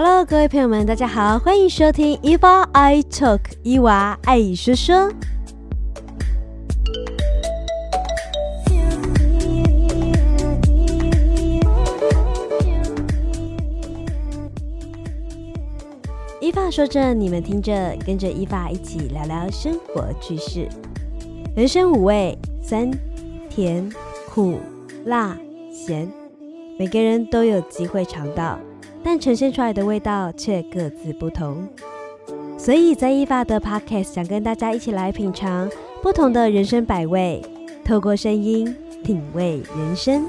Hello，各位朋友们，大家好，欢迎收听 Eva I Talk，伊娃爱说说。伊娃说着，你们听着，跟着伊娃一起聊聊生活趣事。人生五味：酸、甜、苦、辣、咸，每个人都有机会尝到。但呈现出来的味道却各自不同，所以在伊发的 Podcast 想跟大家一起来品尝不同的人生百味，透过声音品味人生。